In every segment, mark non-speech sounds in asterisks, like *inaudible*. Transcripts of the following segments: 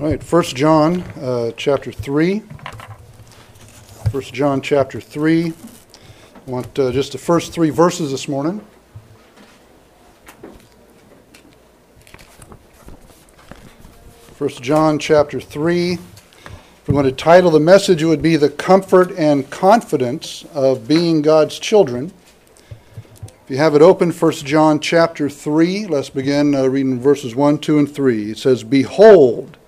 All right, 1 John uh, chapter 3. 1 John chapter 3. I want uh, just the first three verses this morning. First John chapter 3. If we want to title the message, it would be The Comfort and Confidence of Being God's Children. If you have it open, 1 John chapter 3, let's begin uh, reading verses 1, 2, and 3. It says, Behold,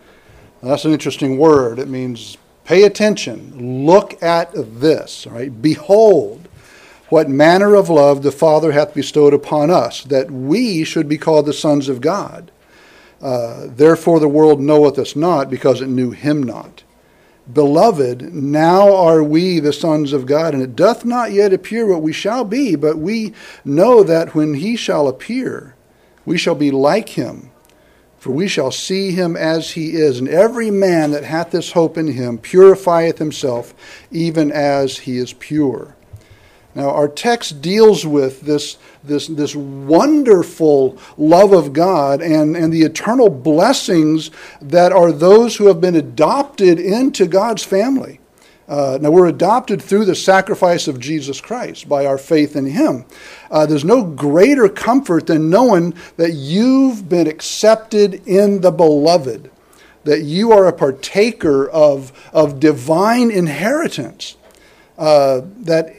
that's an interesting word. It means pay attention, look at this, right? Behold, what manner of love the Father hath bestowed upon us, that we should be called the sons of God. Uh, therefore the world knoweth us not, because it knew him not. Beloved, now are we the sons of God, and it doth not yet appear what we shall be, but we know that when he shall appear, we shall be like him for we shall see him as he is. And every man that hath this hope in him purifieth himself, even as he is pure. Now, our text deals with this, this, this wonderful love of God and, and the eternal blessings that are those who have been adopted into God's family. Uh, now, we're adopted through the sacrifice of Jesus Christ by our faith in Him. Uh, there's no greater comfort than knowing that you've been accepted in the beloved, that you are a partaker of, of divine inheritance, uh, that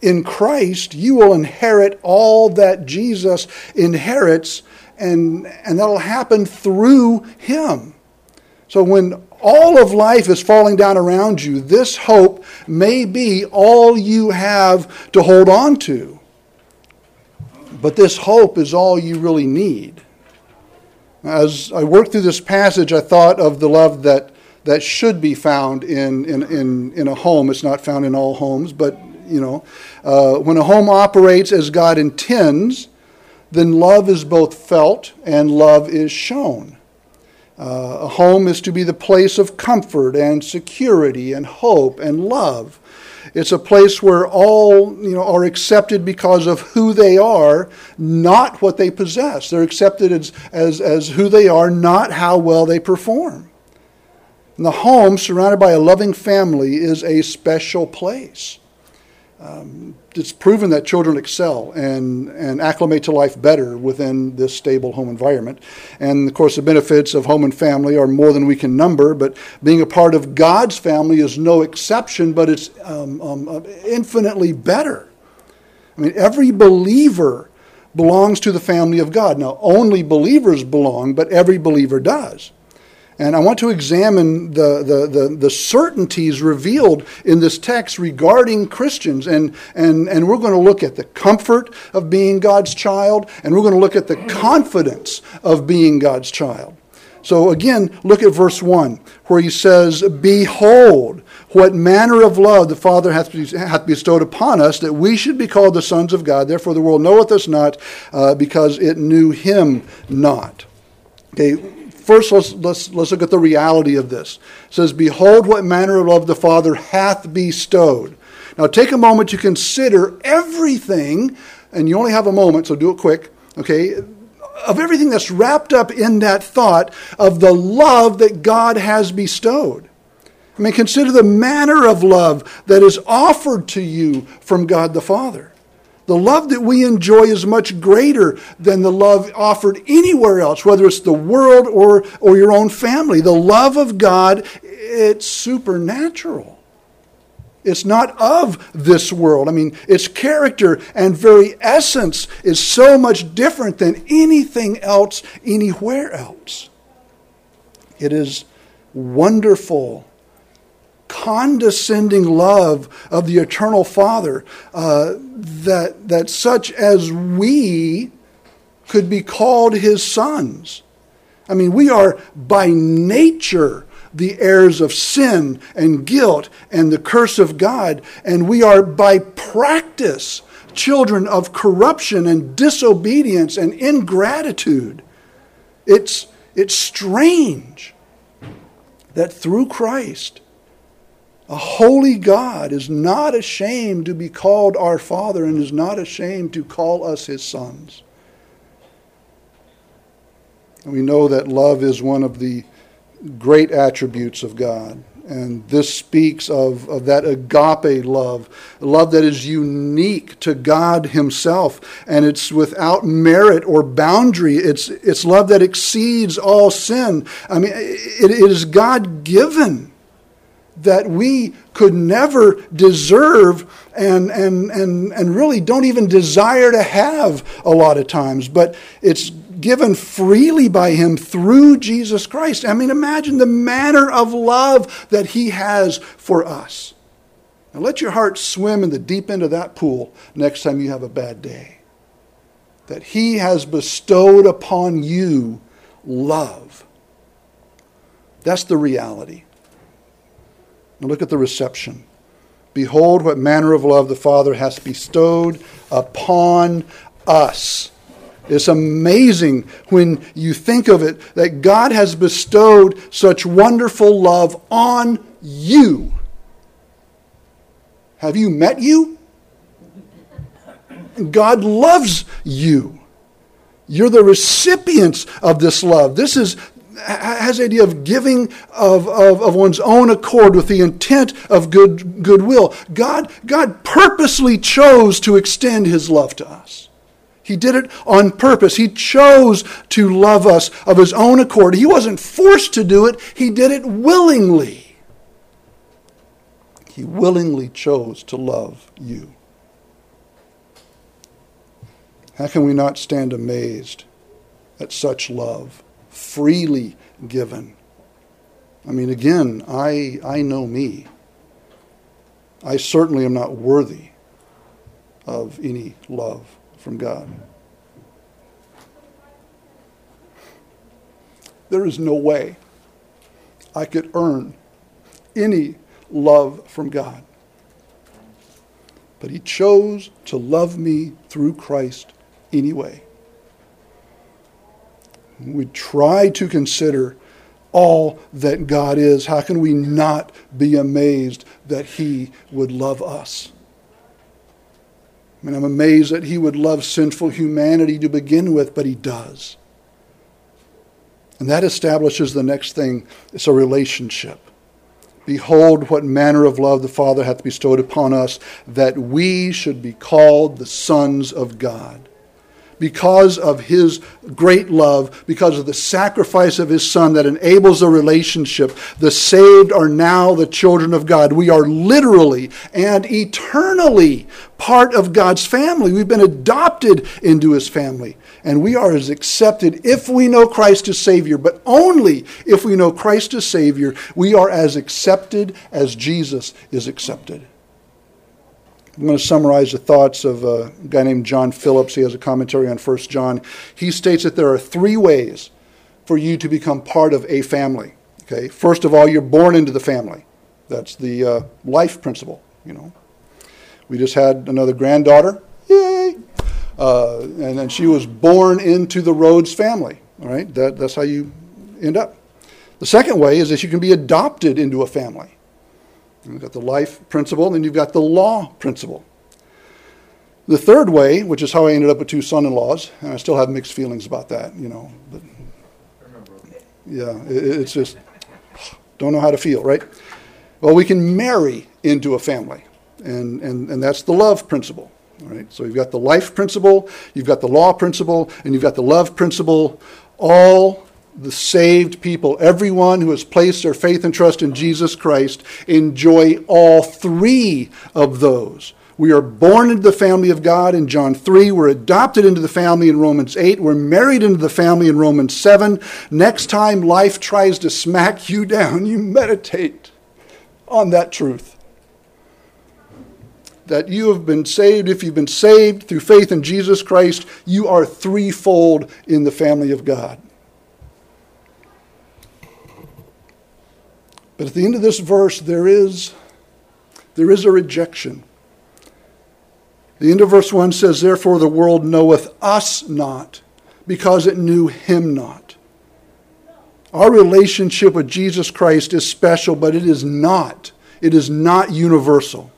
in Christ you will inherit all that Jesus inherits, and, and that'll happen through Him. So when all of life is falling down around you, this hope may be all you have to hold on to. But this hope is all you really need. As I worked through this passage, I thought of the love that, that should be found in, in, in, in a home. It's not found in all homes, but, you know, uh, when a home operates as God intends, then love is both felt and love is shown. Uh, a home is to be the place of comfort and security and hope and love. It's a place where all you know, are accepted because of who they are, not what they possess. They're accepted as, as, as who they are, not how well they perform. And the home, surrounded by a loving family, is a special place. Um, it's proven that children excel and, and acclimate to life better within this stable home environment. And of course, the benefits of home and family are more than we can number, but being a part of God's family is no exception, but it's um, um, uh, infinitely better. I mean, every believer belongs to the family of God. Now, only believers belong, but every believer does. And I want to examine the, the, the, the, certainties revealed in this text regarding Christians. And, and, and we're going to look at the comfort of being God's child, and we're going to look at the confidence of being God's child. So again, look at verse 1, where he says, Behold, what manner of love the Father hath, bestowed upon us, that we should be called the sons of God. Therefore the world knoweth us not, uh, because it knew him not. Okay, First, let's, let's, let's look at the reality of this. It says, Behold, what manner of love the Father hath bestowed. Now, take a moment to consider everything, and you only have a moment, so do it quick, okay? Of everything that's wrapped up in that thought of the love that God has bestowed. I mean, consider the manner of love that is offered to you from God the Father. The love that we enjoy is much greater than the love offered anywhere else, whether it's the world or, or your own family. The love of God, it's supernatural. It's not of this world. I mean, its character and very essence is so much different than anything else anywhere else. It is wonderful condescending love of the eternal Father, uh, that, that such as we could be called his sons. I mean, we are by nature the heirs of sin and guilt and the curse of God, and we are by practice children of corruption and disobedience and ingratitude. It's, it's strange that through Christ, a holy God is not ashamed to be called our Father and is not ashamed to call us his sons. And we know that love is one of the great attributes of God. And this speaks of, of that agape love, love that is unique to God Himself. And it's without merit or boundary. It's, it's love that exceeds all sin. I mean, it, it is God given that we could never deserve and, and, and, and really don't even desire to have a lot of times. But it's given freely by Him through Jesus Christ. I mean, imagine the manner of love that He has for us. Now, let your heart swim in the deep end of that pool next time you have a bad day. That He has bestowed upon you love. That's the reality. Now, look at the reception. Behold, what manner of love the Father has bestowed upon us it's amazing when you think of it that God has bestowed such wonderful love on you. Have you met you? God loves you. You're the recipients of this love. This is has the idea of giving of, of, of, one's own accord with the intent of good goodwill. God, God purposely chose to extend his love to us. He did it on purpose. He chose to love us of his own accord. He wasn't forced to do it, he did it willingly. He willingly chose to love you. How can we not stand amazed at such love, freely given? I mean, again, I, I know me. I certainly am not worthy of any love from God. There is no way I could earn any love from God. But He chose to love me through Christ anyway. We try to consider all that God is. How can we not be amazed that He would love us? I mean, I'm amazed that he would love sinful humanity to begin with, but he does. And that establishes the next thing it's a relationship. Behold, what manner of love the Father hath bestowed upon us, that we should be called the sons of God because of his great love, because of the sacrifice of his son that enables a relationship, the saved are now the children of God. We are literally and eternally part of God's family. We've been adopted into his family. And we are as accepted if we know Christ as Savior, but only if we know Christ as Savior, we are as accepted as Jesus is accepted. I'm going to summarize the thoughts of a guy named John Phillips. He has a commentary on 1 John. He states that there are three ways for you to become part of a family. Okay, first of all, you're born into the family. That's the uh, life principle. You know, we just had another granddaughter. Yay! Uh, and then she was born into the Rhodes family. All right, that, that's how you end up. The second way is that you can be adopted into a family. You've got the life principle, and then you've got the law principle. The third way, which is how I ended up with two son-in-laws, and I still have mixed feelings about that, you know. But, yeah, it, it's just don't know how to feel, right? Well, we can marry into a family, and, and, and that's the love principle. All right, so you've got the life principle, you've got the law principle, and you've got the love principle, all the saved people, everyone who has placed their faith and trust in Jesus Christ, enjoy all three of those. We are born into the family of God in John 3. We're adopted into the family in Romans 8. We're married into the family in Romans 7. Next time life tries to smack you down, you meditate on that truth. That you have been saved. If you've been saved through faith in Jesus Christ, you are threefold in the family of God. But at the end of this verse, there is, there is a rejection. The end of verse 1 says, Therefore the world knoweth us not, because it knew him not. Our relationship with Jesus Christ is special, but it is not. It is not universal.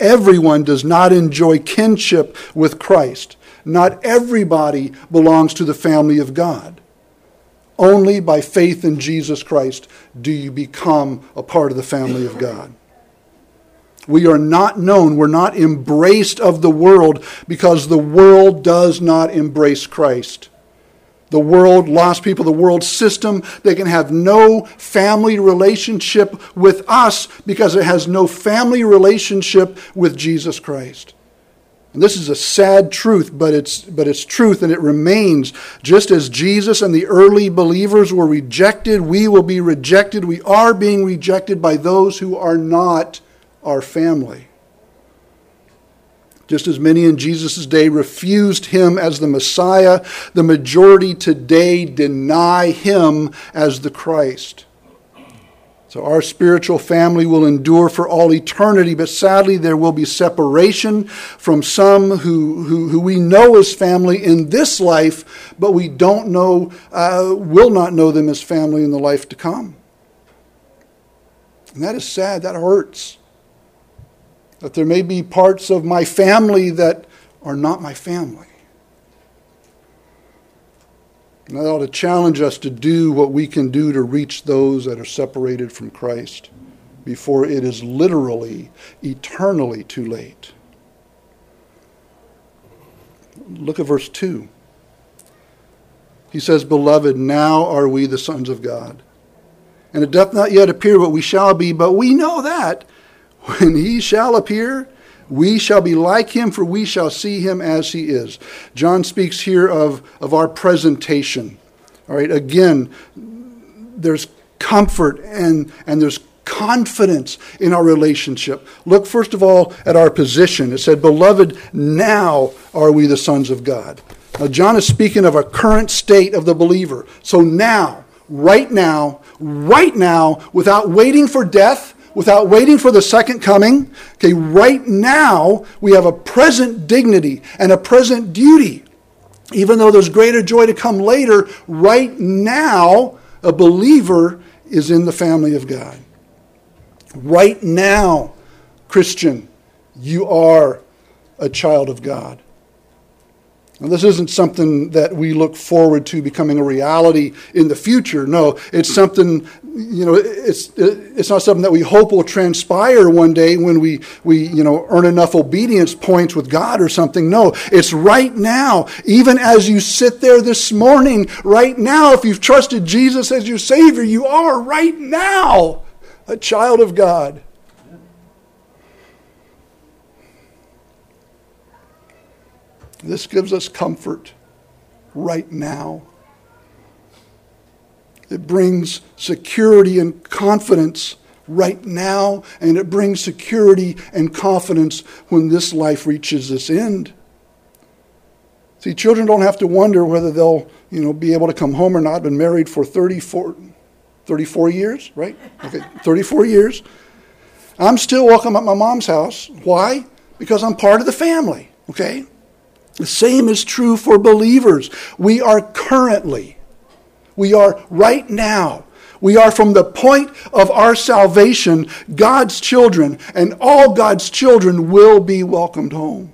Everyone does not enjoy kinship with Christ. Not everybody belongs to the family of God. Only by faith in Jesus Christ do you become a part of the family of God. We are not known, we're not embraced of the world because the world does not embrace Christ. The world, lost people, the world system, they can have no family relationship with us because it has no family relationship with Jesus Christ. And this is a sad truth, but it's, but it's truth and it remains. Just as Jesus and the early believers were rejected, we will be rejected. We are being rejected by those who are not our family. Just as many in Jesus' day refused him as the Messiah, the majority today deny him as the Christ. So our spiritual family will endure for all eternity, but sadly there will be separation from some who, who, who we know as family in this life, but we don't know, uh, will not know them as family in the life to come. And that is sad, that hurts that there may be parts of my family that are not my family. And that ought to challenge us to do what we can do to reach those that are separated from Christ before it is literally, eternally too late. Look at verse 2. He says, Beloved, now are we the sons of God. And it doth not yet appear what we shall be, but we know that when he shall appear, we shall be like him, for we shall see him as he is. John speaks here of, of our presentation. All right, again, there's comfort and, and there's confidence in our relationship. Look first of all at our position. It said, Beloved, now are we the sons of God. Now, John is speaking of a current state of the believer. So now, right now, right now, without waiting for death, without waiting for the second coming. Okay, right now we have a present dignity and a present duty. Even though there's greater joy to come later, right now a believer is in the family of God. Right now, Christian, you are a child of God. Now, this isn't something that we look forward to becoming a reality in the future. No, it's something, you know, it's, it's not something that we hope will transpire one day when we, we, you know, earn enough obedience points with God or something. No, it's right now. Even as you sit there this morning, right now, if you've trusted Jesus as your Savior, you are right now a child of God. This gives us comfort right now. It brings security and confidence right now, and it brings security and confidence when this life reaches its end. See, children don't have to wonder whether they'll, you know, be able to come home or not. Been married for 34, 34 years, right? Okay, *laughs* 34 years. I'm still welcome at my mom's house. Why? Because I'm part of the family, okay? The same is true for believers. We are currently, we are right now, we are from the point of our salvation God's children, and all God's children will be welcomed home.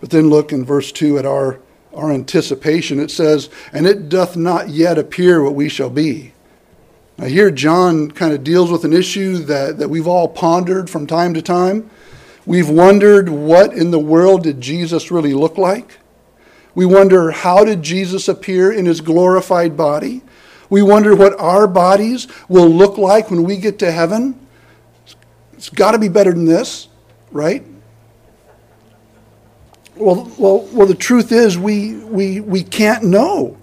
But then look in verse 2 at our, our anticipation. It says, And it doth not yet appear what we shall be. Now, here John kind of deals with an issue that, that we've all pondered from time to time. We've wondered what in the world did Jesus really look like? We wonder how did Jesus appear in his glorified body? We wonder what our bodies will look like when we get to heaven. It's got to be better than this, right? Well, well, well the truth is we, we, we can't know.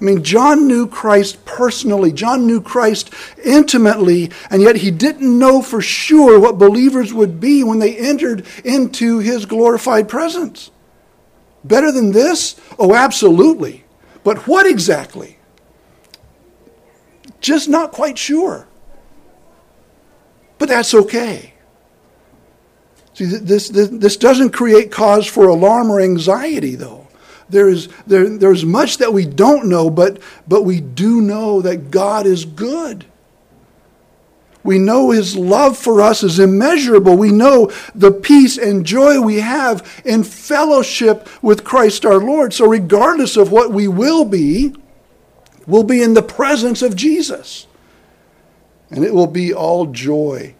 I mean, John knew Christ personally. John knew Christ intimately, and yet he didn't know for sure what believers would be when they entered into his glorified presence. Better than this? Oh, absolutely. But what exactly? Just not quite sure. But that's okay. See, this, this, this doesn't create cause for alarm or anxiety, though. There is, there, there's much that we don't know, but, but we do know that God is good. We know his love for us is immeasurable. We know the peace and joy we have in fellowship with Christ our Lord. So, regardless of what we will be, we'll be in the presence of Jesus. And it will be all joy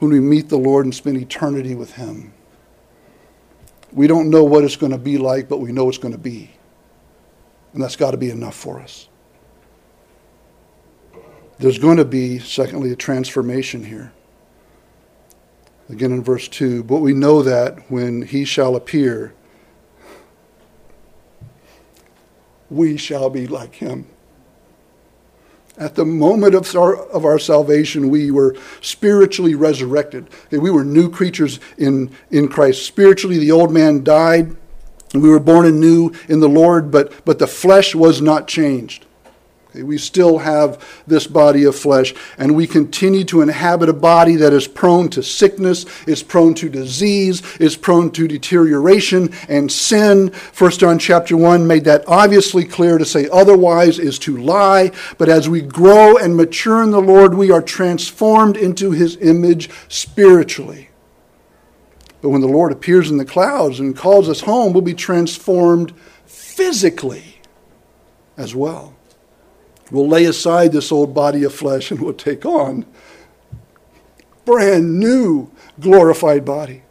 when we meet the Lord and spend eternity with him. We don't know what it's going to be like, but we know it's going to be. And that's got to be enough for us. There's going to be, secondly, a transformation here. Again in verse 2 But we know that when he shall appear, we shall be like him. At the moment of our, of our salvation, we were spiritually resurrected. We were new creatures in, in Christ. Spiritually, the old man died. We were born anew in the Lord, but, but the flesh was not changed. We still have this body of flesh, and we continue to inhabit a body that is prone to sickness, is prone to disease, is prone to deterioration and sin. First John chapter 1 made that obviously clear to say otherwise is to lie. But as we grow and mature in the Lord, we are transformed into his image spiritually. But when the Lord appears in the clouds and calls us home, we'll be transformed physically as well. We'll lay aside this old body of flesh and we'll take on brand new glorified body.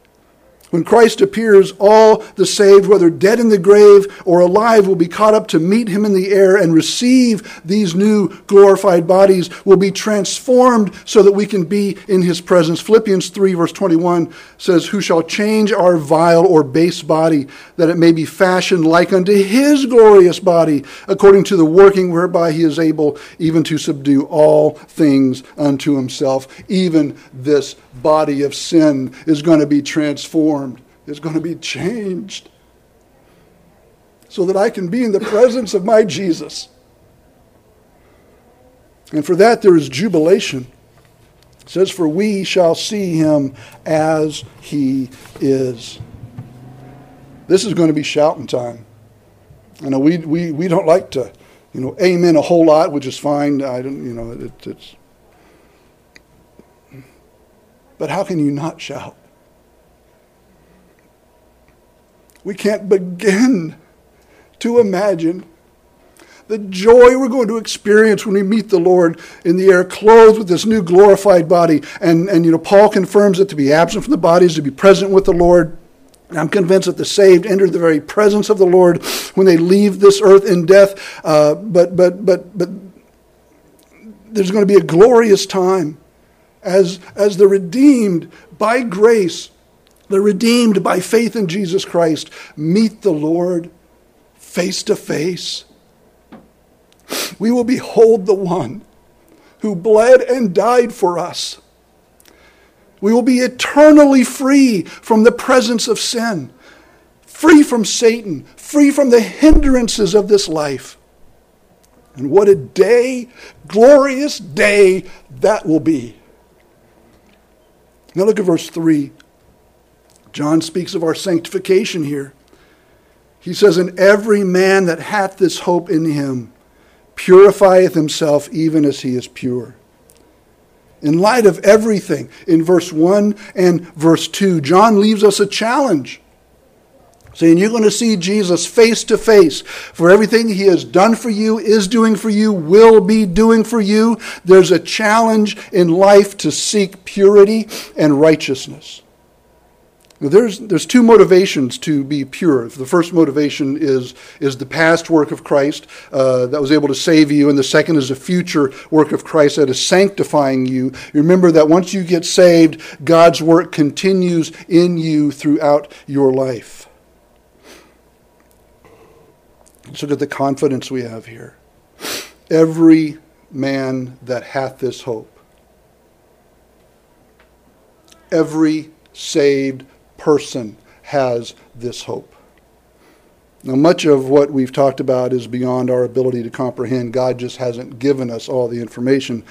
When Christ appears, all the saved, whether dead in the grave or alive, will be caught up to meet him in the air and receive these new glorified bodies, will be transformed so that we can be in his presence. Philippians 3, verse 21 says, Who shall change our vile or base body, that it may be fashioned like unto his glorious body, according to the working whereby he is able even to subdue all things unto himself. Even this body of sin is going to be transformed is going to be changed so that I can be in the presence of my Jesus. And for that there is jubilation. It says, For we shall see him as he is. This is going to be shouting time. I know we, we, we don't like to, you know, amen a whole lot, which is fine. I don't, you know, it, it's. But how can you not shout? We can't begin to imagine the joy we're going to experience when we meet the Lord in the air, clothed with this new glorified body. And, and you know, Paul confirms that to be absent from the body is to be present with the Lord. And I'm convinced that the saved enter the very presence of the Lord when they leave this earth in death. Uh, but, but, but, but there's going to be a glorious time as, as the redeemed by grace the redeemed by faith in Jesus Christ, meet the Lord face to face. We will behold the one who bled and died for us. We will be eternally free from the presence of sin, free from Satan, free from the hindrances of this life. And what a day, glorious day that will be. Now look at verse 3. John speaks of our sanctification here. He says, And every man that hath this hope in him purifieth himself even as he is pure. In light of everything, in verse 1 and verse 2, John leaves us a challenge. Saying you're going to see Jesus face to face for everything he has done for you, is doing for you, will be doing for you. There's a challenge in life to seek purity and righteousness. There's, there's two motivations to be pure. The first motivation is, is the past work of Christ uh, that was able to save you, and the second is the future work of Christ that is sanctifying you. Remember that once you get saved, God's work continues in you throughout your life. Let's look at the confidence we have here. Every man that hath this hope, every saved person has this hope. Now, much of what we've talked about is beyond our ability to comprehend. God just hasn't given us all the information.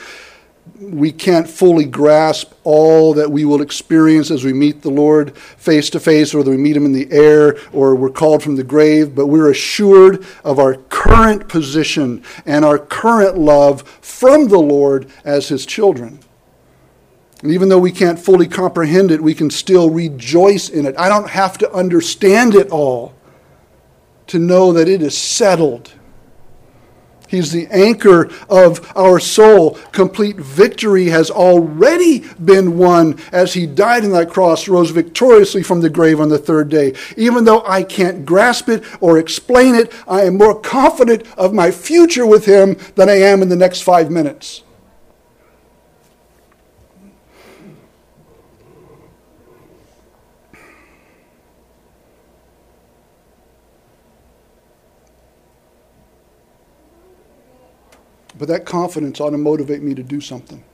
We can't fully grasp all that we will experience as we meet the Lord face to face, or whether we meet Him in the air or we're called from the grave, but we're assured of our current position and our current love from the Lord as His children. And even though we can't fully comprehend it, we can still rejoice in it. I don't have to understand it all to know that it is settled. He's the anchor of our soul. Complete victory has already been won as he died on that cross, rose victoriously from the grave on the third day. Even though I can't grasp it or explain it, I am more confident of my future with him than I am in the next five minutes. But that confidence ought to motivate me to do something.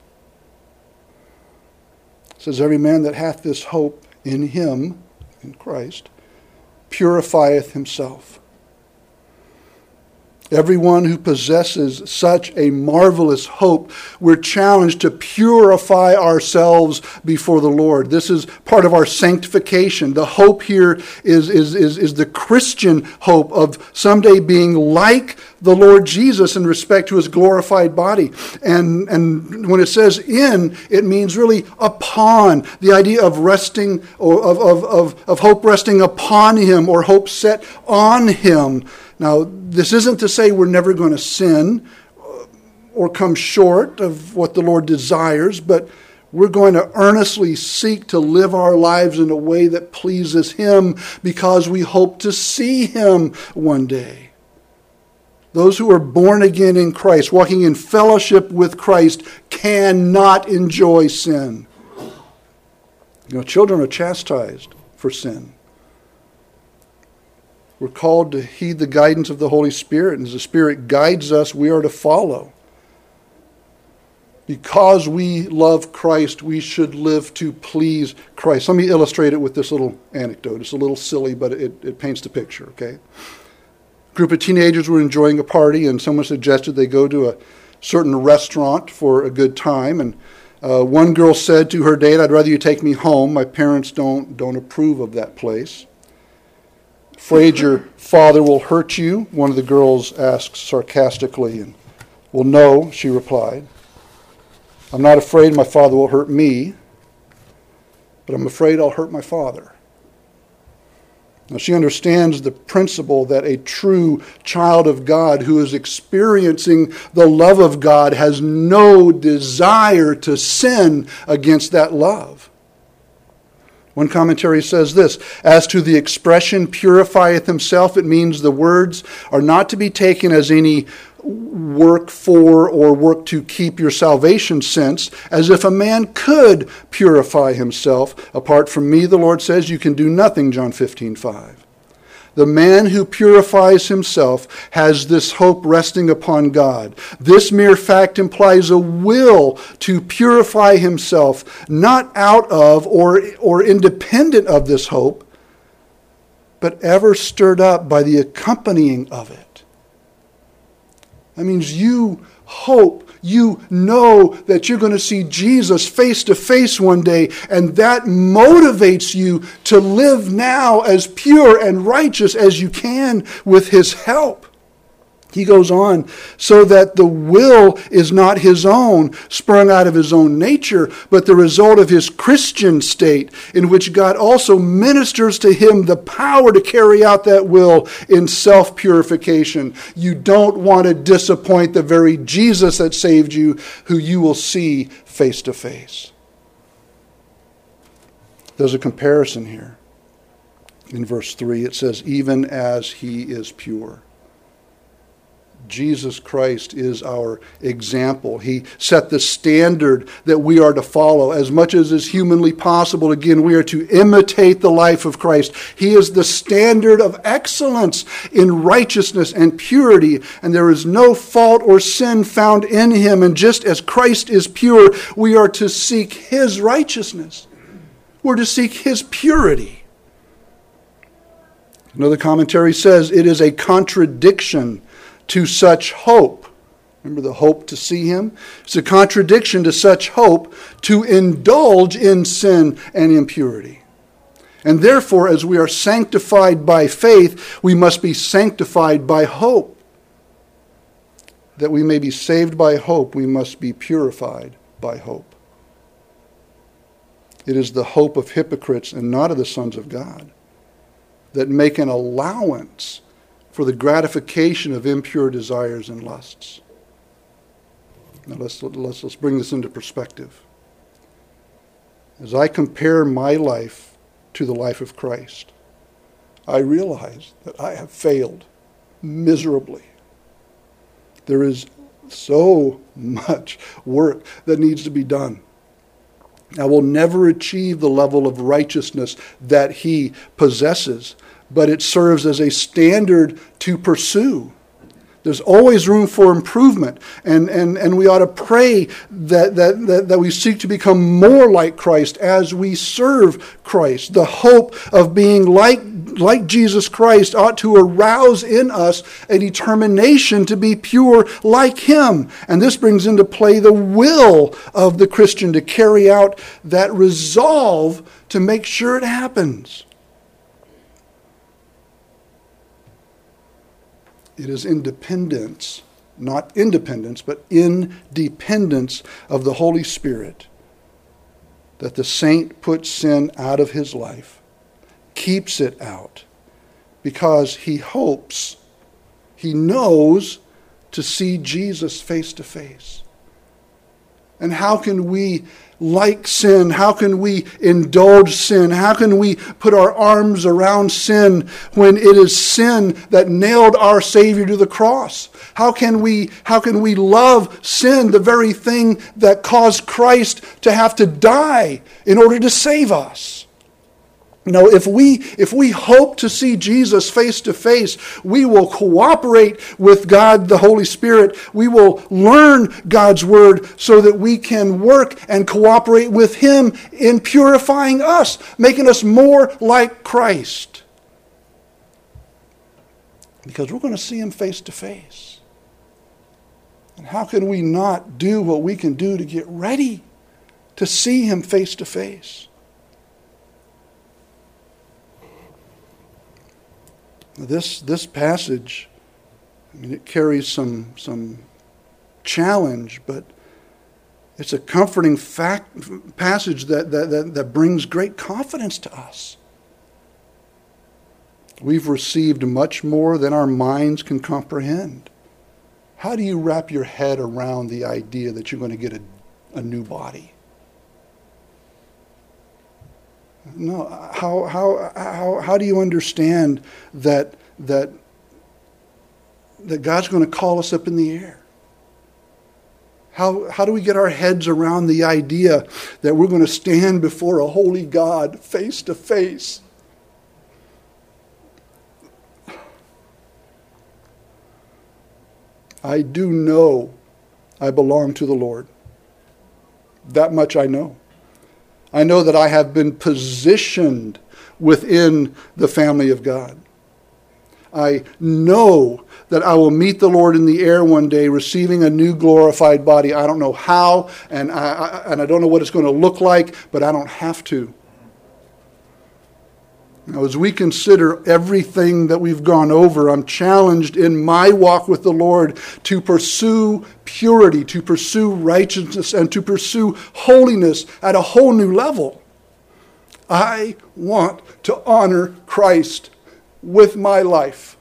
It says, Every man that hath this hope in him, in Christ, purifieth himself. Everyone who possesses such a marvelous hope, we're challenged to purify ourselves before the Lord. This is part of our sanctification. The hope here is, is, is, is the Christian hope of someday being like the Lord Jesus in respect to his glorified body. And, and when it says in, it means really upon. The idea of resting, or of, of, of, of hope resting upon him, or hope set on him. Now, this isn't to say we're never going to sin or come short of what the Lord desires, but we're going to earnestly seek to live our lives in a way that pleases Him because we hope to see Him one day. Those who are born again in Christ, walking in fellowship with Christ, cannot enjoy sin. You know, children are chastised for sin. We're called to heed the guidance of the Holy Spirit, and as the Spirit guides us, we are to follow. Because we love Christ, we should live to please Christ. Let me illustrate it with this little anecdote. It's a little silly, but it, it paints the picture, okay? Group of teenagers were enjoying a party, and someone suggested they go to a certain restaurant for a good time. And uh, one girl said to her date, I'd rather you take me home. My parents don't, don't approve of that place. Afraid your father will hurt you? One of the girls asked sarcastically. And, well, no, she replied. I'm not afraid my father will hurt me, but I'm afraid I'll hurt my father. Now, she understands the principle that a true child of God who is experiencing the love of God has no desire to sin against that love. One commentary says this As to the expression purifieth himself, it means the words are not to be taken as any work for or work to keep your salvation sense, as if a man could purify himself. Apart from me, the Lord says, you can do nothing, John 15, 5. The man who purifies himself has this hope resting upon God. This mere fact implies a will to purify himself, not out of or, or independent of this hope, but ever stirred up by the accompanying of it. That means you hope you know that you're going to see Jesus face to face one day, and that motivates you to live now as pure and righteous as you can with His help. He goes on, so that the will is not his own, sprung out of his own nature, but the result of his Christian state, in which God also ministers to him the power to carry out that will in self purification. You don't want to disappoint the very Jesus that saved you, who you will see face to face. There's a comparison here. In verse 3, it says, Even as he is pure. Jesus Christ is our example. He set the standard that we are to follow as much as is humanly possible. Again, we are to imitate the life of Christ. He is the standard of excellence in righteousness and purity, and there is no fault or sin found in him. And just as Christ is pure, we are to seek his righteousness. We're to seek his purity. Another commentary says it is a contradiction to such hope. Remember the hope to see him? It's a contradiction to such hope to indulge in sin and impurity. And therefore, as we are sanctified by faith, we must be sanctified by hope. That we may be saved by hope, we must be purified by hope. It is the hope of hypocrites and not of the sons of God that make an allowance for the gratification of impure desires and lusts. Now let's, let's, let's bring this into perspective. As I compare my life to the life of Christ, I realize that I have failed miserably. There is so much work that needs to be done. I will never achieve the level of righteousness that he possesses, but it serves as a standard to pursue. There's always room for improvement, and, and, and we ought to pray that, that, that, that we seek to become more like Christ as we serve Christ. The hope of being like, like Jesus Christ ought to arouse in us a determination to be pure like Him. And this brings into play the will of the Christian to carry out that resolve to make sure it happens. It is independence, not independence, but independence of the Holy Spirit that the saint puts sin out of his life, keeps it out, because he hopes, he knows to see Jesus face to face. And how can we like sin? How can we indulge sin? How can we put our arms around sin when it is sin that nailed our Savior to the cross? How can we, how can we love sin, the very thing that caused Christ to have to die in order to save us? Know, if we, if we hope to see Jesus face to face, we will cooperate with God, the Holy Spirit. We will learn God's Word so that we can work and cooperate with Him in purifying us, making us more like Christ. Because we're going to see Him face to face. And how can we not do what we can do to get ready to see Him face to face? This, this passage, I mean, it carries some, some challenge, but it's a comforting fact, passage that, that, that, that brings great confidence to us. We've received much more than our minds can comprehend. How do you wrap your head around the idea that you're going to get a, a new body? No, how, how, how, how do you understand that, that, that God's going to call us up in the air? How, how do we get our heads around the idea that we're going to stand before a holy God face to face? I do know I belong to the Lord. That much I know. I know that I have been positioned within the family of God. I know that I will meet the Lord in the air one day, receiving a new glorified body. I don't know how, and I, I and I don't know what it's going to look like, but I don't have to. Now, as we consider everything that we've gone over, I'm challenged in my walk with the Lord to pursue purity, to pursue righteousness, and to pursue holiness at a whole new level. I want to honor Christ with my life.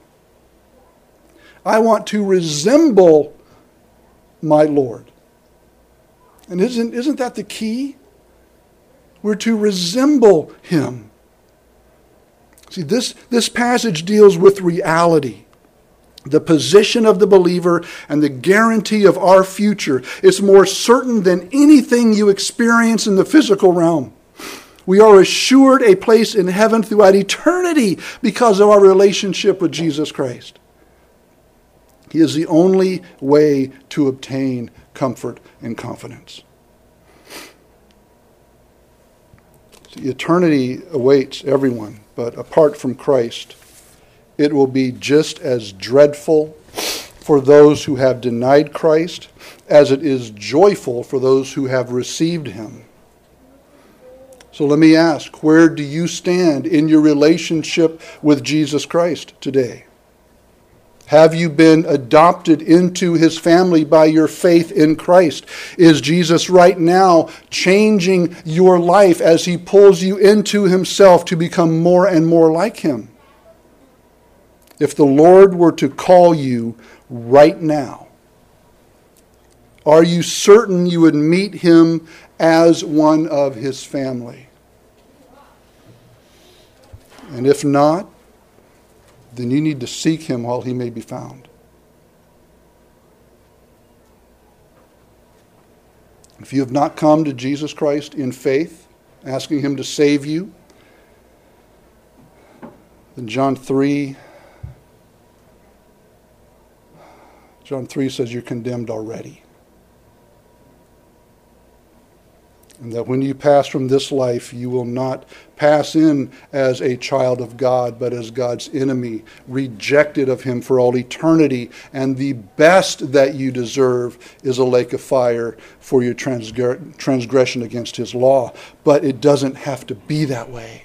I want to resemble my Lord. And isn't, isn't that the key? We're to resemble him. See, this, this passage deals with reality, the position of the believer, and the guarantee of our future. It's more certain than anything you experience in the physical realm. We are assured a place in heaven throughout eternity because of our relationship with Jesus Christ. He is the only way to obtain comfort and confidence. Eternity awaits everyone but apart from Christ, it will be just as dreadful for those who have denied Christ as it is joyful for those who have received him. So let me ask where do you stand in your relationship with Jesus Christ today? Have you been adopted into his family by your faith in Christ? Is Jesus right now changing your life as he pulls you into himself to become more and more like him? If the Lord were to call you right now, are you certain you would meet him as one of his family? And if not, then you need to seek him while he may be found. If you have not come to Jesus Christ in faith, asking him to save you, then John 3 John 3 says you're condemned already. And that when you pass from this life, you will not pass in as a child of God, but as God's enemy, rejected of Him for all eternity. And the best that you deserve is a lake of fire for your transgression against His law. But it doesn't have to be that way.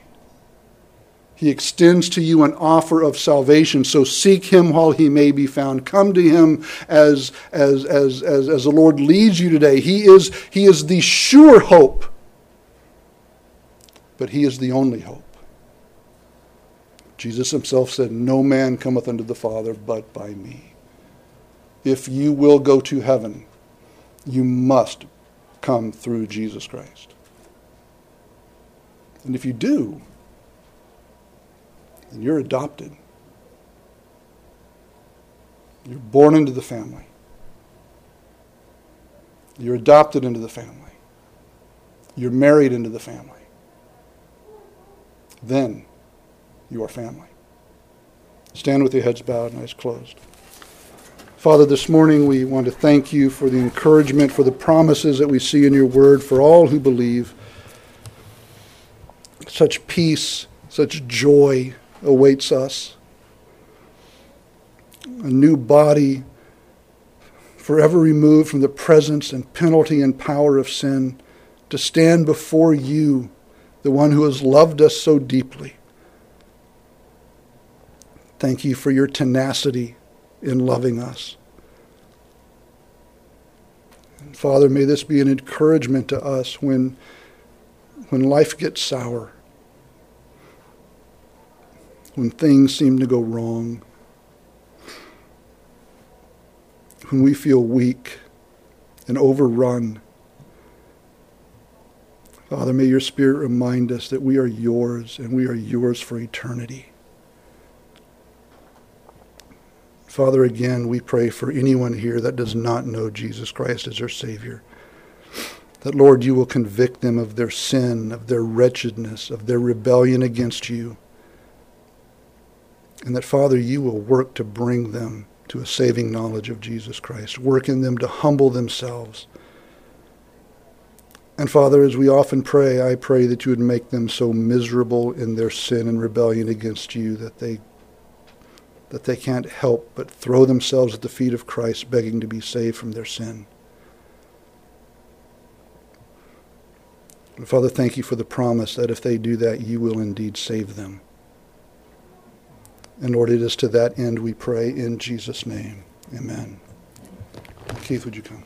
He extends to you an offer of salvation. So seek him while he may be found. Come to him as, as, as, as, as the Lord leads you today. He is, he is the sure hope, but he is the only hope. Jesus himself said, No man cometh unto the Father but by me. If you will go to heaven, you must come through Jesus Christ. And if you do, and you're adopted. You're born into the family. You're adopted into the family. You're married into the family. Then you are family. Stand with your heads bowed and eyes closed. Father, this morning we want to thank you for the encouragement, for the promises that we see in your word for all who believe. Such peace, such joy, awaits us. A new body, forever removed from the presence and penalty and power of sin, to stand before you, the one who has loved us so deeply. Thank you for your tenacity in loving us. And Father, may this be an encouragement to us when, when life gets sour when things seem to go wrong, when we feel weak and overrun. Father, may your Spirit remind us that we are yours and we are yours for eternity. Father, again, we pray for anyone here that does not know Jesus Christ as their Savior. That, Lord, you will convict them of their sin, of their wretchedness, of their rebellion against you. And that, Father, you will work to bring them to a saving knowledge of Jesus Christ, work in them to humble themselves. And Father, as we often pray, I pray that you would make them so miserable in their sin and rebellion against you that they that they can't help but throw themselves at the feet of Christ begging to be saved from their sin. And Father, thank you for the promise that if they do that, you will indeed save them. And Lord, it is to that end we pray in Jesus' name. Amen. Keith, would you come?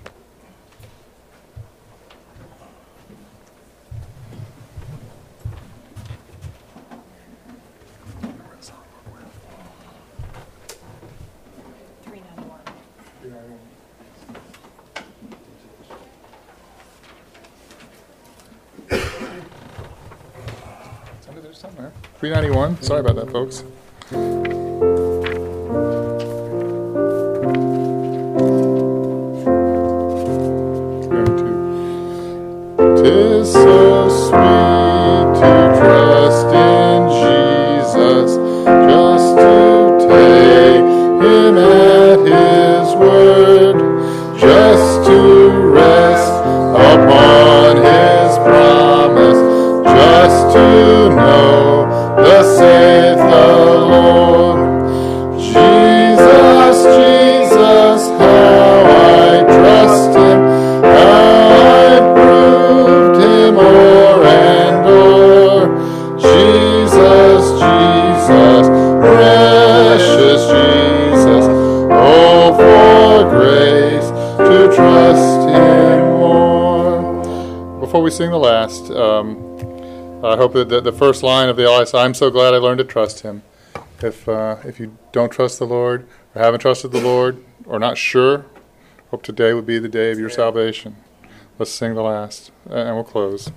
somewhere. 391. Sorry about that, folks. Before we sing the last, um, I hope that the, the, first line of the LS, I'm so glad I learned to trust Him. If, uh, if you don't trust the Lord, or haven't trusted the Lord, or not sure, hope today would be the day of your salvation. Let's sing the last, and we'll close.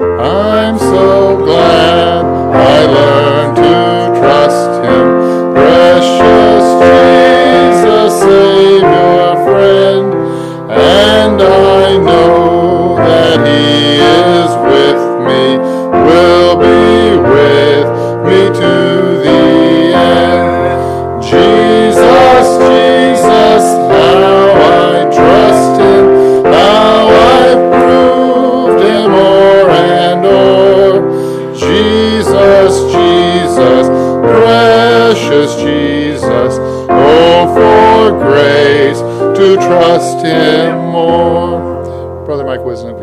I'm so glad I learned to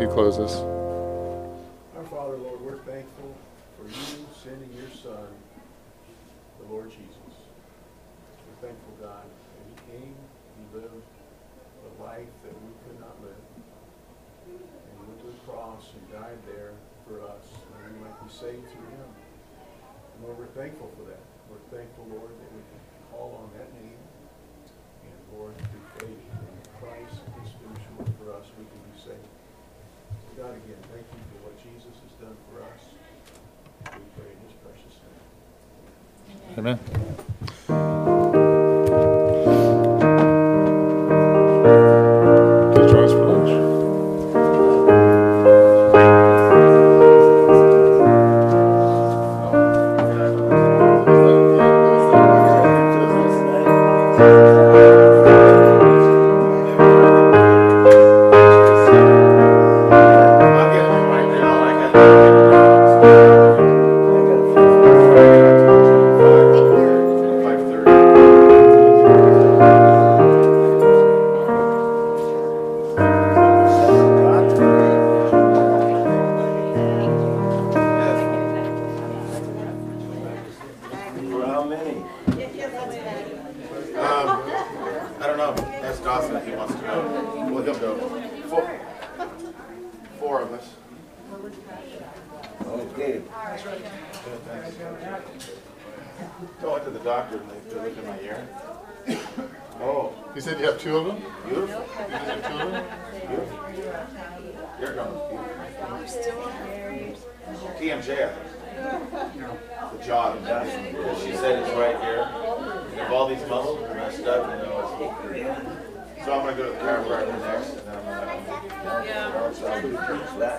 Mike Wisdom, if you close us. Our Father, Lord, we're thankful for you sending your Son, the Lord Jesus. We're thankful, God, that he came, he lived the life that we could not live. And he went to the cross and died there for us, and we might be saved through him. And Lord, we're thankful for that. We're thankful, Lord, that we can call on that name. And Lord, through faith in Christ and his finished work for us, we can be saved. God, again, thank you for what Jesus has done for us. We pray in his precious name. Amen.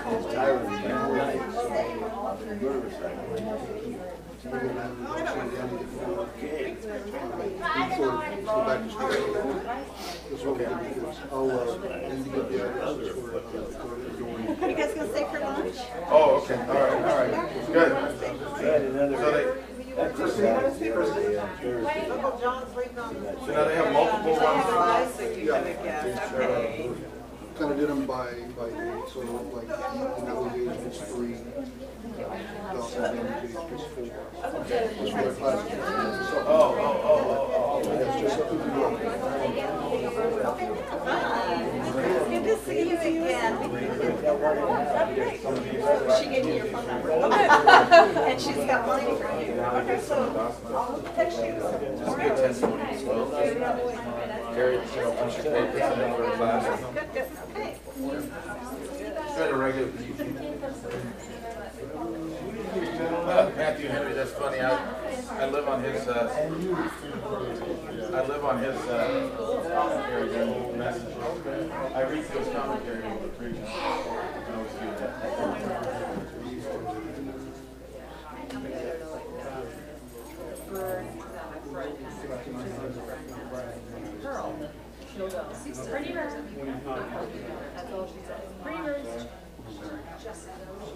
What are you guys gonna stay for lunch? Oh, okay, all right, all right. Good. I had another So they, exercise the other day on Thursday. Uncle John's leaving on the. so now they have multiple ones. So you have a guess, okay. Kind of did them by, by age, so like, in our age it's three. Dawson Dennis age is four. Just for their classes. Oh, oh, oh, oh, oh. That's just who we are. Good to see you again. She gave me your phone number. *laughs* And she's got mine from you. Okay, so I'll text you. Carry, you know, punch your papers in there for a class. Good, good, okay. Try to regular. Uh, Matthew Henry, that's funny, I, I live on his, uh, I live on his, uh, commentary. I read through his commentary when we preach. I always do that. Pretty rose. That's all she says. Pretty rose.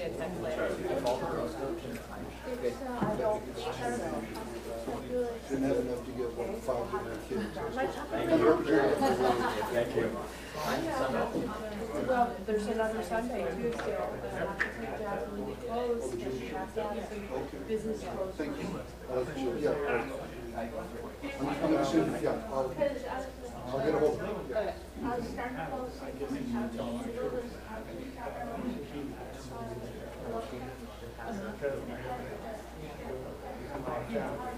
it text later. Didn't have enough to different kids. Thank you. Well, there's another Sunday too, have business closed. Thank you. Yeah. Yeah, I'll, I'll get a hold of you. Yeah.